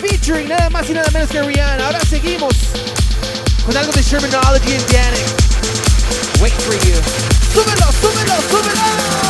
featuring nada más y nada menos que Rihanna. Ahora seguimos con algo de Shermanology and Yannick. Wait for you. ¡Súbelo, súbelo, súbelo!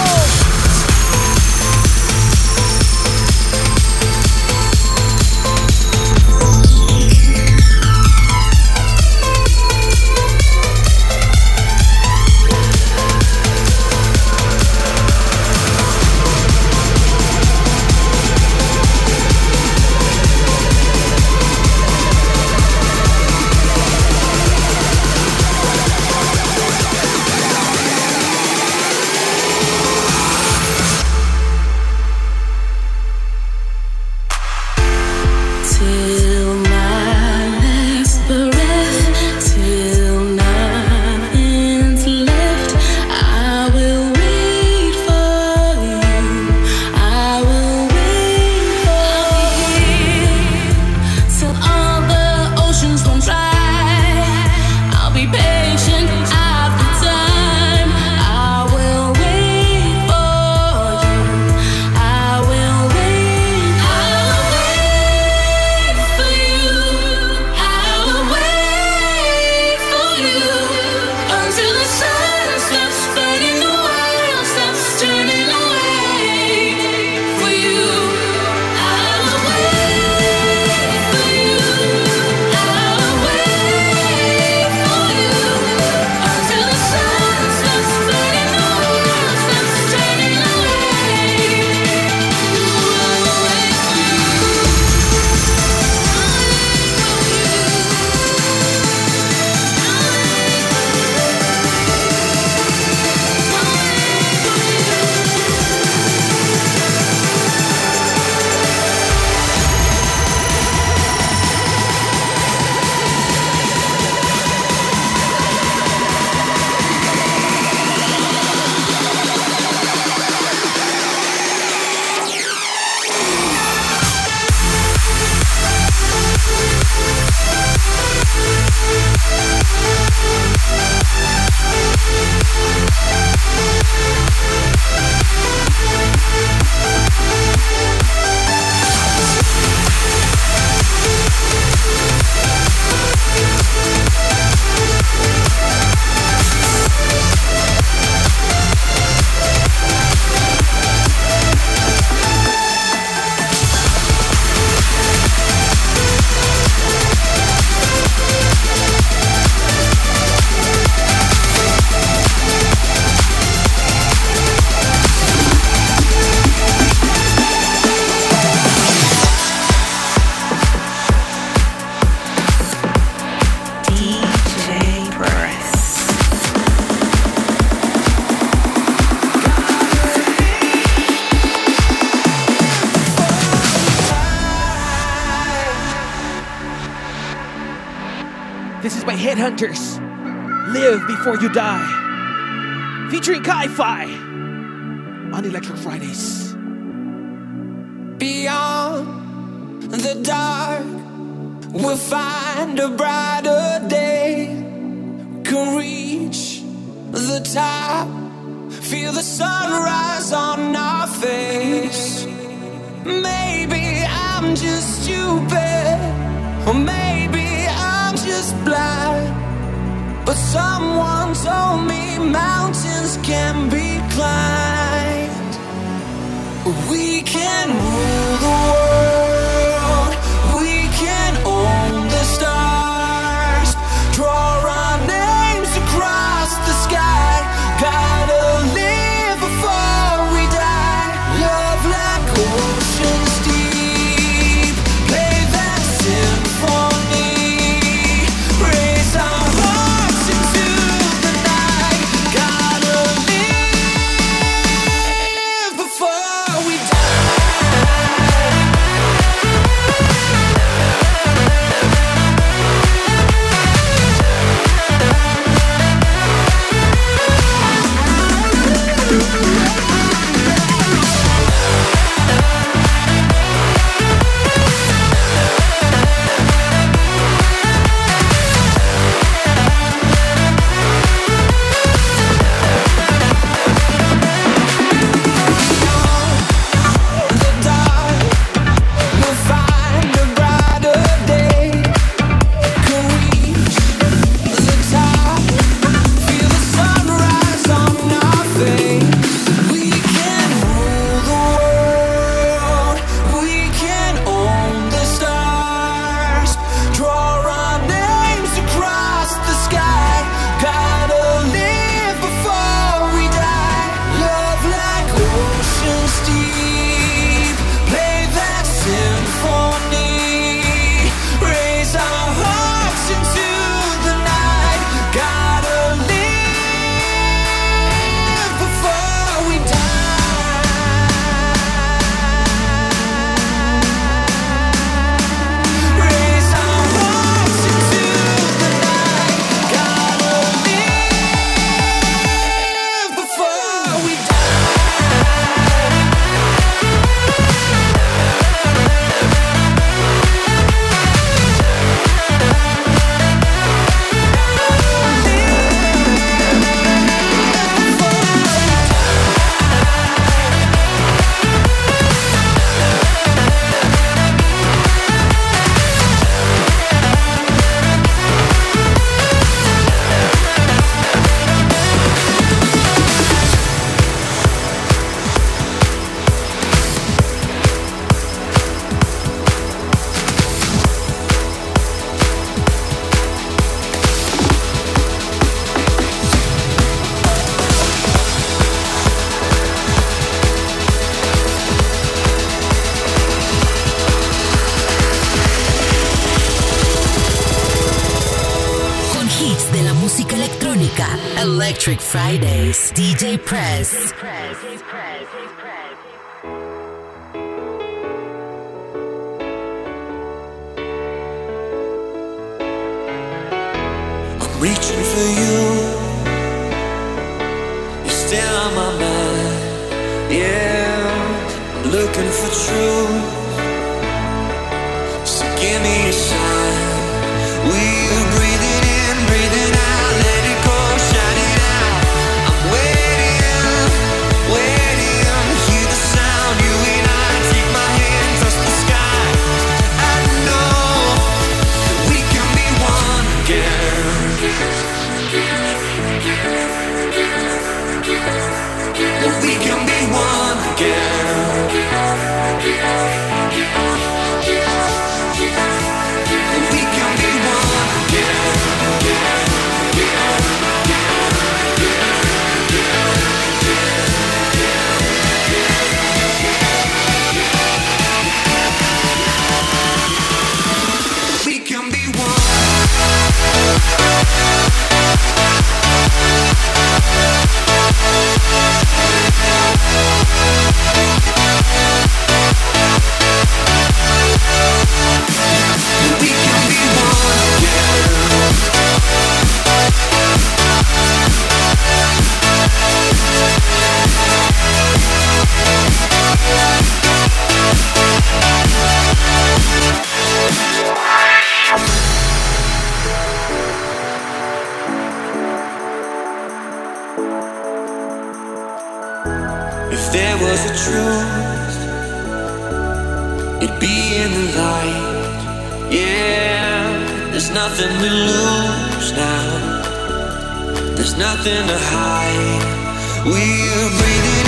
You Die, featuring Kai Fi on Electric Fridays. Beyond the dark, we'll find a brighter day. Can reach the top, feel the sunrise on our face. Maybe I'm just stupid, or maybe I'm just blind. But someone told me mountains can be climbed. We can rule the world. Electric Fridays, DJ Press. I'm reaching for you. You're still on my mind. Yeah, I'm looking for truth. Nothing to lose now. There's nothing to hide. We're breathing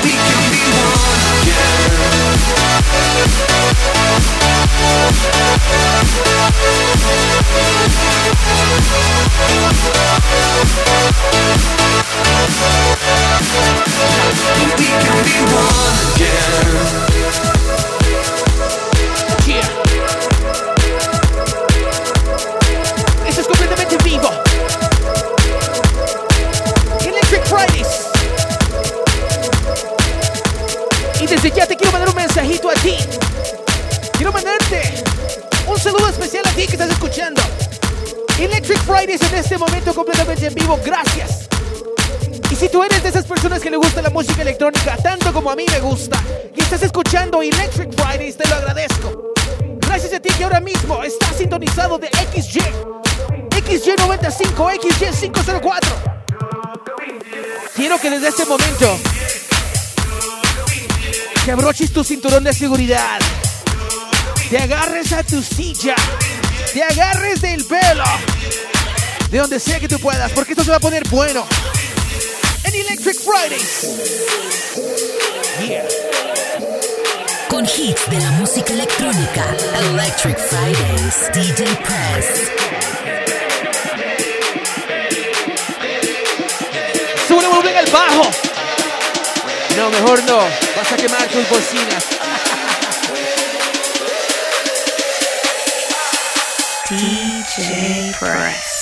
We can be one again. Desde ya te quiero mandar un mensajito a ti. Quiero mandarte un saludo especial a ti que estás escuchando. Electric Fridays en este momento completamente en vivo. Gracias. Y si tú eres de esas personas que le gusta la música electrónica tanto como a mí me gusta y estás escuchando Electric Fridays, te lo agradezco. Gracias a ti que ahora mismo estás sintonizado de XY. XY95, XY504. Quiero que desde este momento te abroches tu cinturón de seguridad. Te agarres a tu silla. Te agarres del pelo. De donde sea que tú puedas, porque esto se va a poner bueno en Electric Fridays. Yeah. Con hits de la música electrónica. Electric Fridays. DJ Press. Sube el volumen al bajo. No, mejor no. Vas a quemar tus bocinas. DJ Press.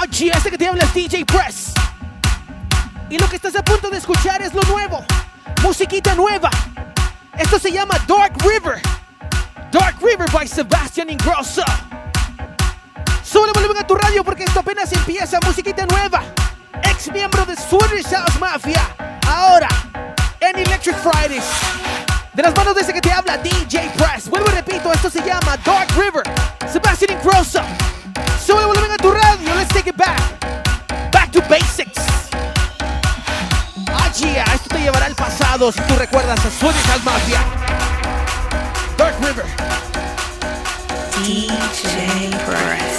Oye, este que te habla es DJ Press. Y lo que estás a punto de escuchar es lo nuevo. Musiquita nueva. Esto se llama Dark River. Dark River by Sebastian Ingrosso. Solo volumen a tu radio porque esto apenas empieza. Musiquita nueva. Ex miembro de Swedish House Mafia. Ahora, en Electric Fridays. De las manos de ese que te habla DJ Press. Vuelvo y repito, esto se llama Dark River. Sebastian Ingrosso. Sube volumen a tu radio. Let's take it back. Back to basics. Ah, yeah. Esto te llevará al pasado si tú recuerdas a Swedish Mafia. Dark River. DJ Press.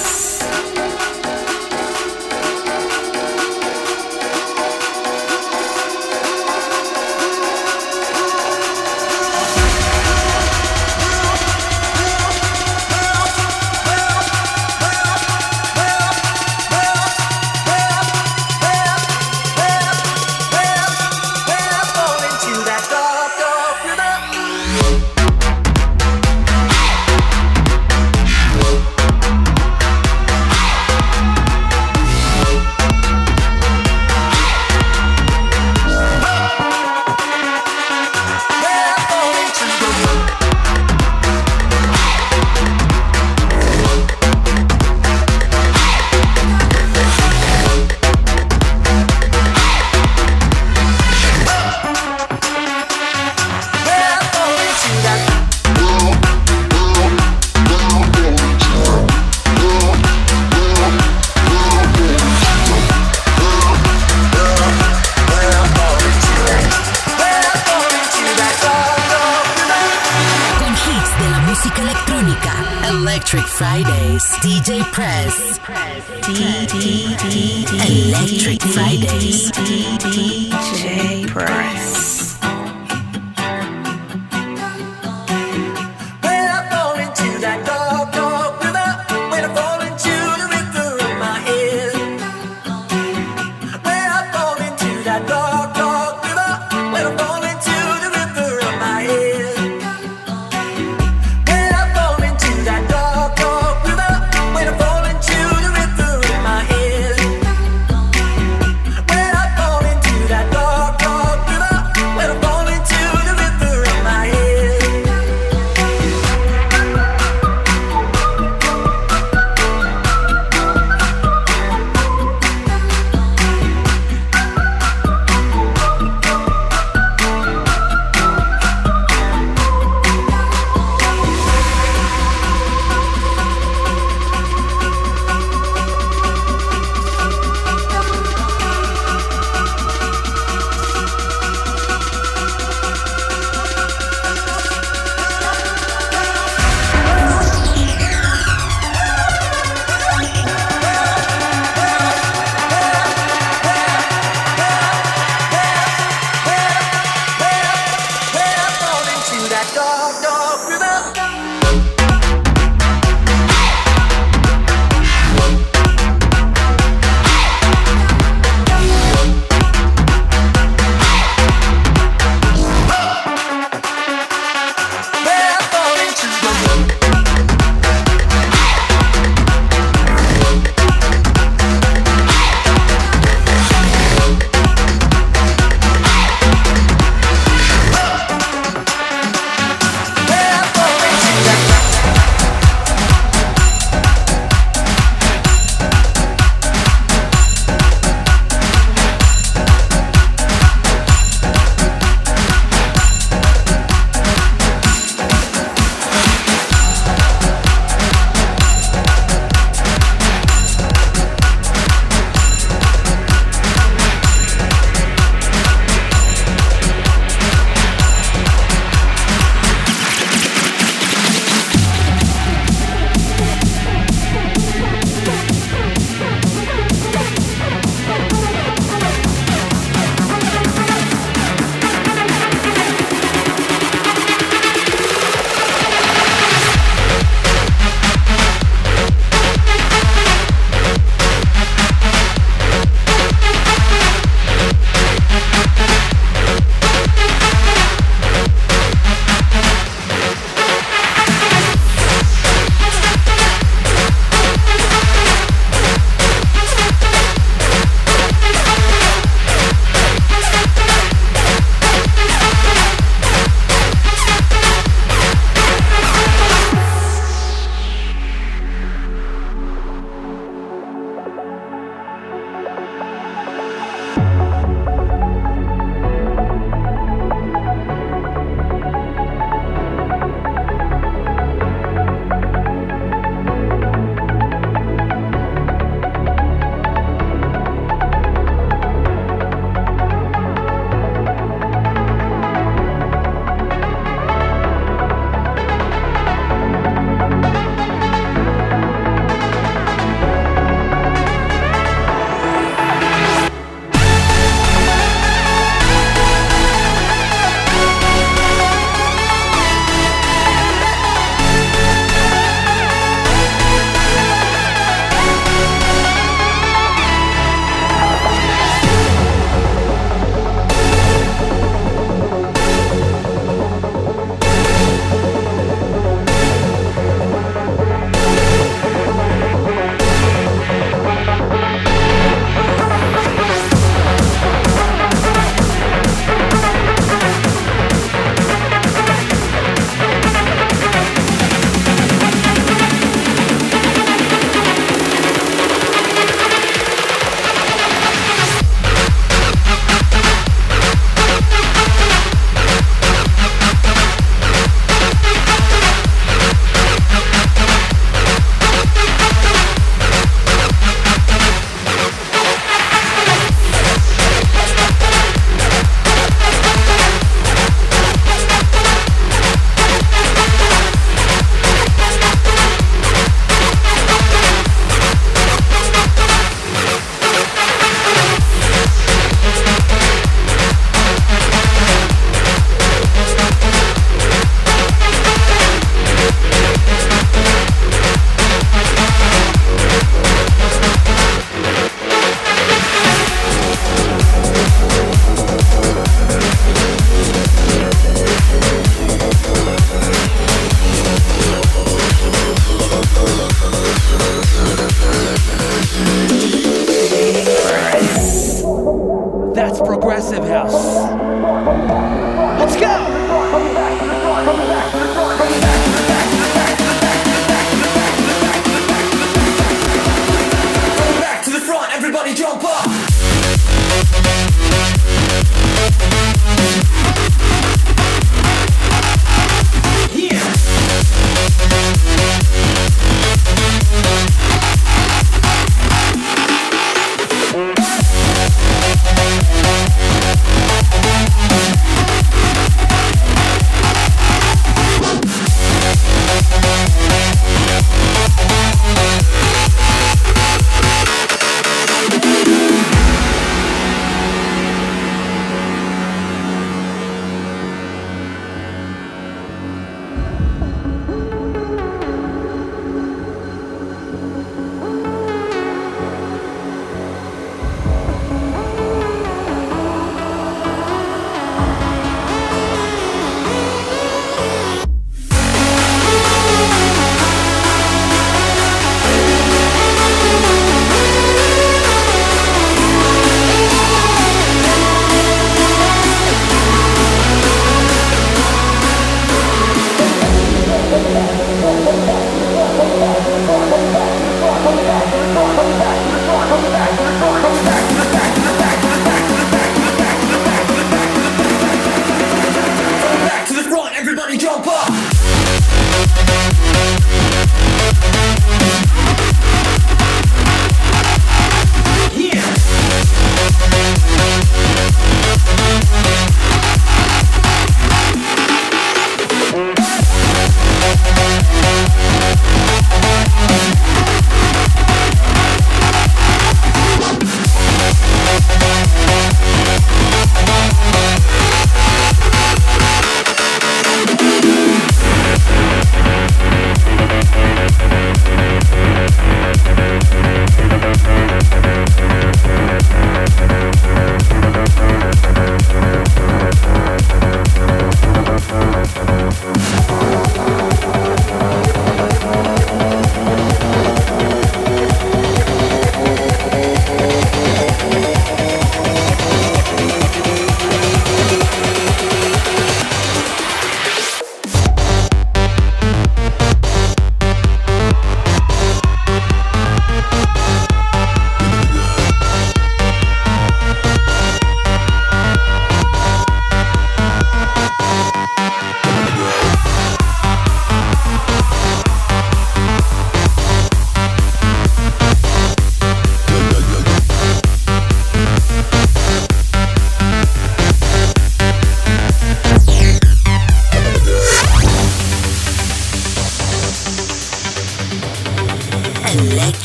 Press. Electric Fridays. DJ Press.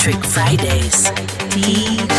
Electric Fridays.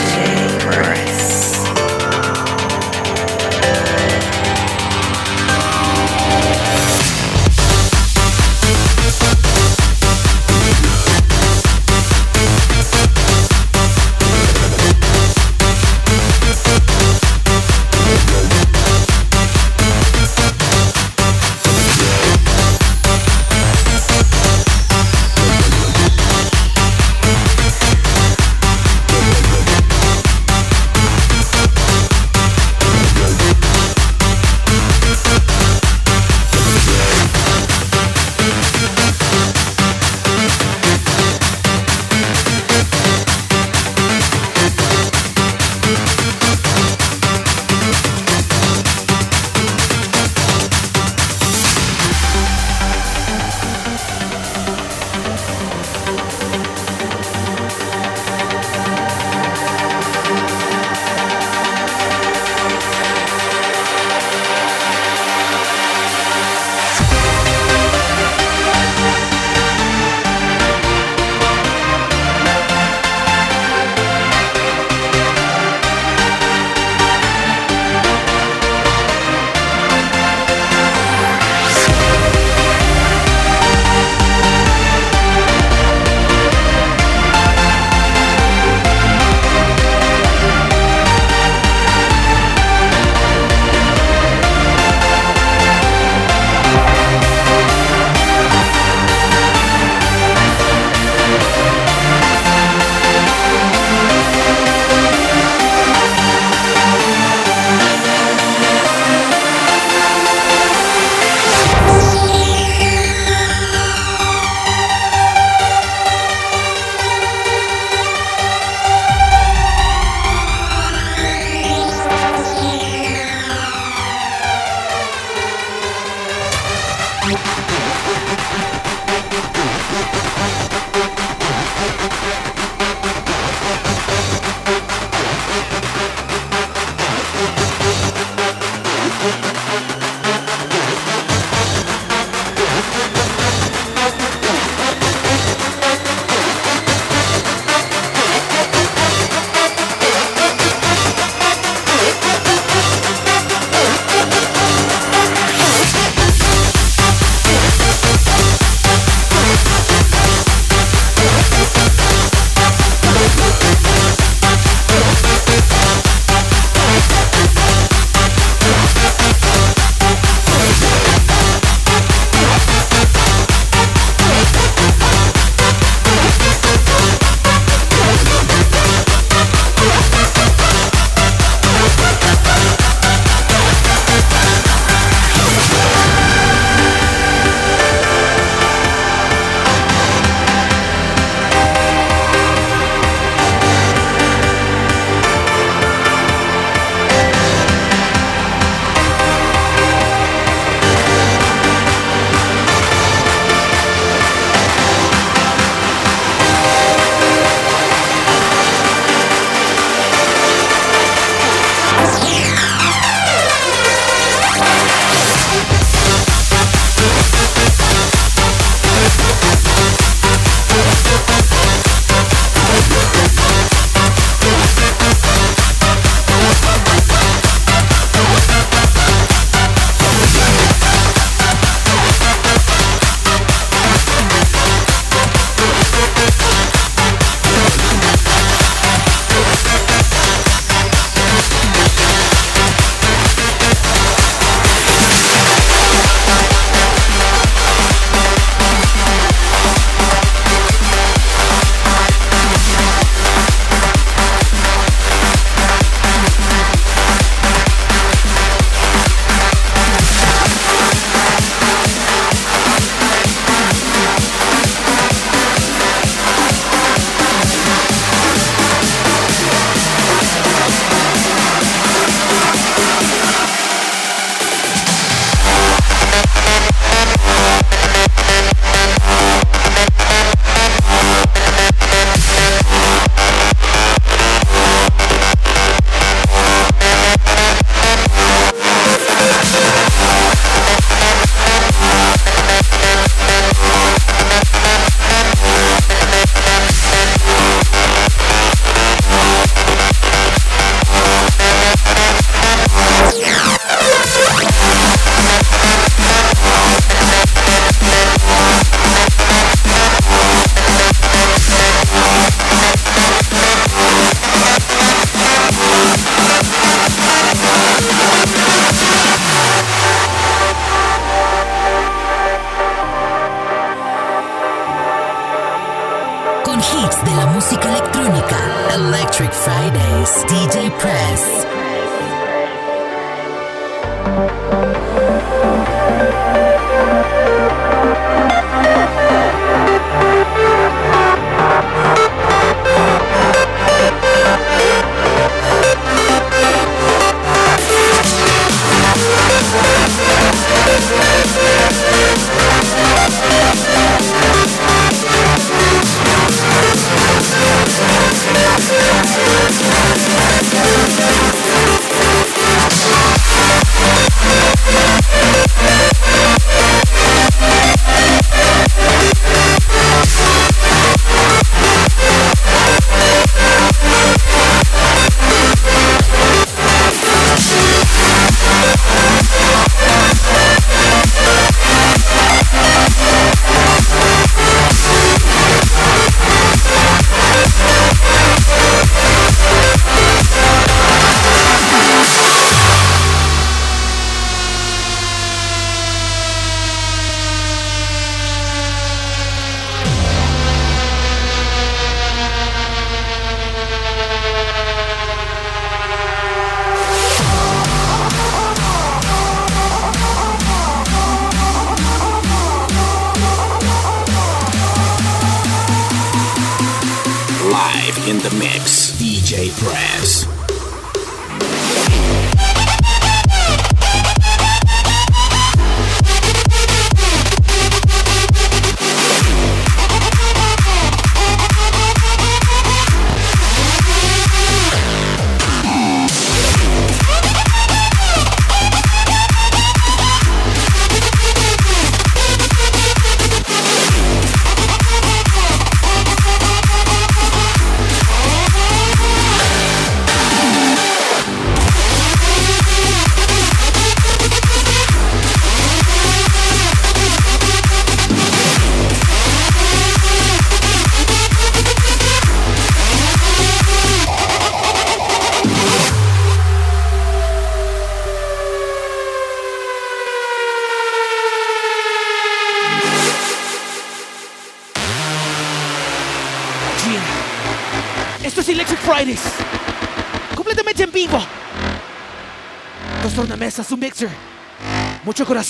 Live in the mix, DJ Press.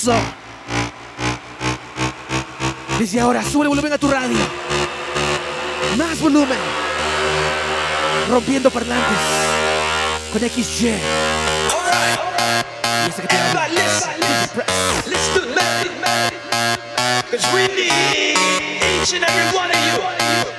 Corazón. Desde ahora, sube el volumen a tu radio. Más volumen. Rompiendo parlantes. Con XY. Y ese que te habla. Cause we need each and every one of you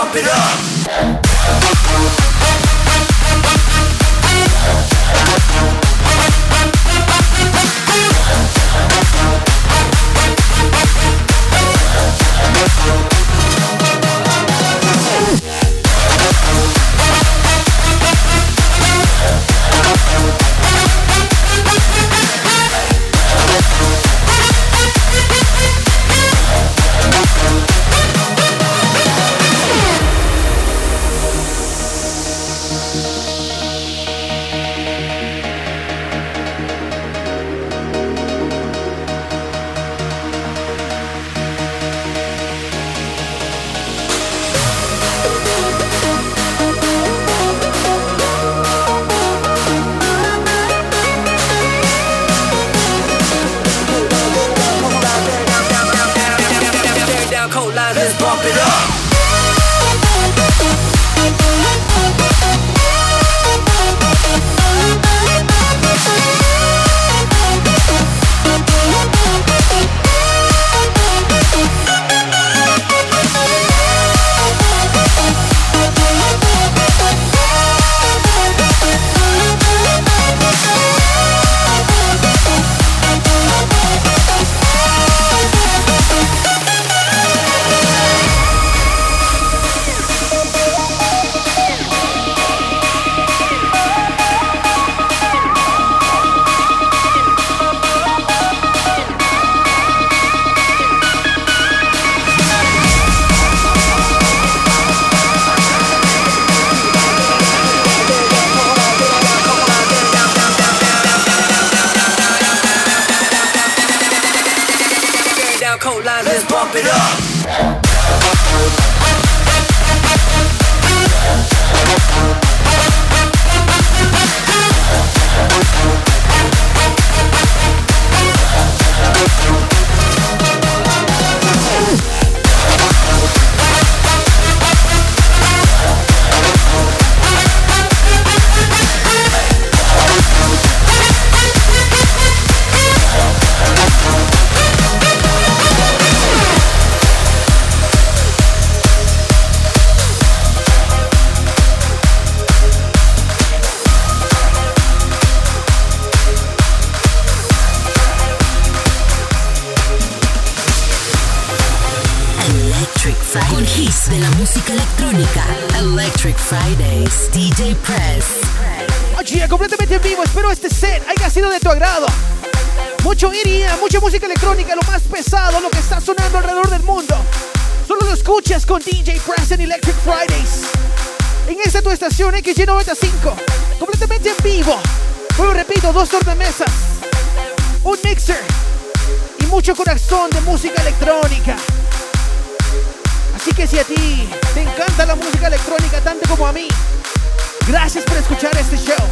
bump it up. Estación XG95. Completamente en vivo. Bueno, repito, dos tornamesas. Un mixer. Y mucho corazón de música electrónica. Así que si a ti te encanta la música electrónica tanto como a mí, gracias por escuchar este show.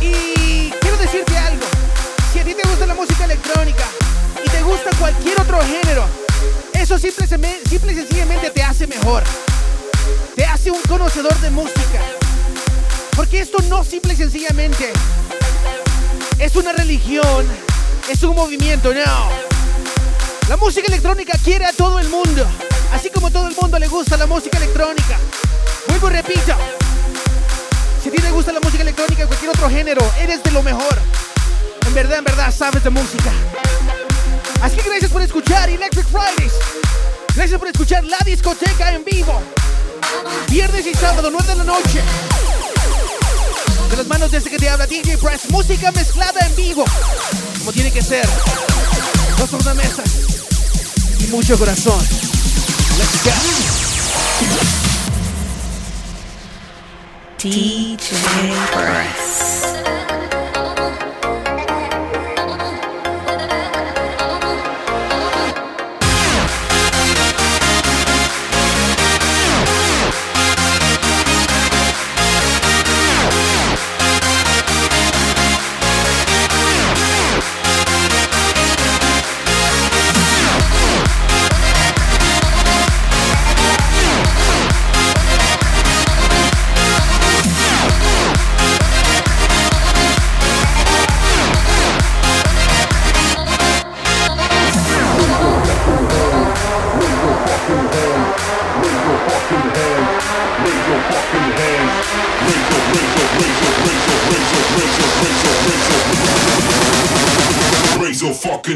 Y quiero decirte algo, si a ti te gusta la música electrónica y te gusta cualquier otro género, eso simple, simple y sencillamente te hace mejor. Hace un conocedor de música. Porque esto no simple y sencillamente es una religión, es un movimiento, no. La música electrónica quiere a todo el mundo, así como todo el mundo le gusta la música electrónica. Vuelvo y repito, si a ti te gusta la música electrónica o cualquier otro género, eres de lo mejor. En verdad, en verdad, sabes de música. Así que gracias por escuchar Electric Fridays. Gracias por escuchar la discoteca en vivo. Viernes y sábado, 9 de la noche. De las manos de este que te habla DJ Press. Música mezclada en vivo. Como tiene que ser. Dos tornamesas. Y mucho corazón. Let's go. DJ Press.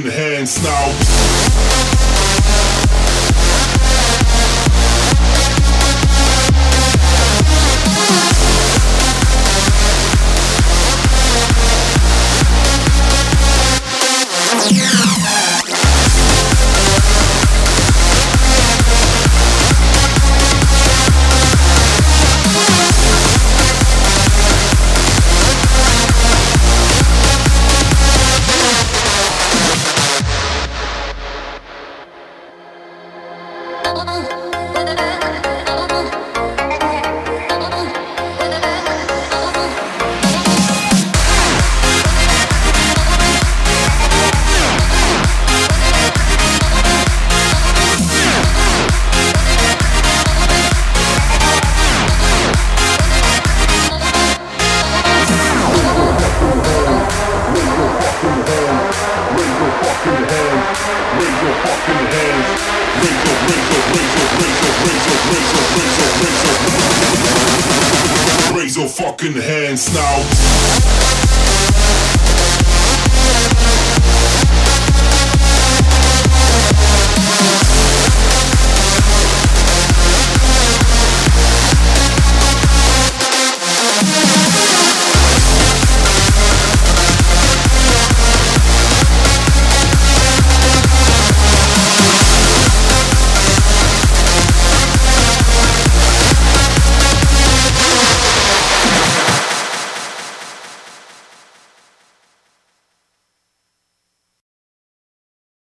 broken hands now.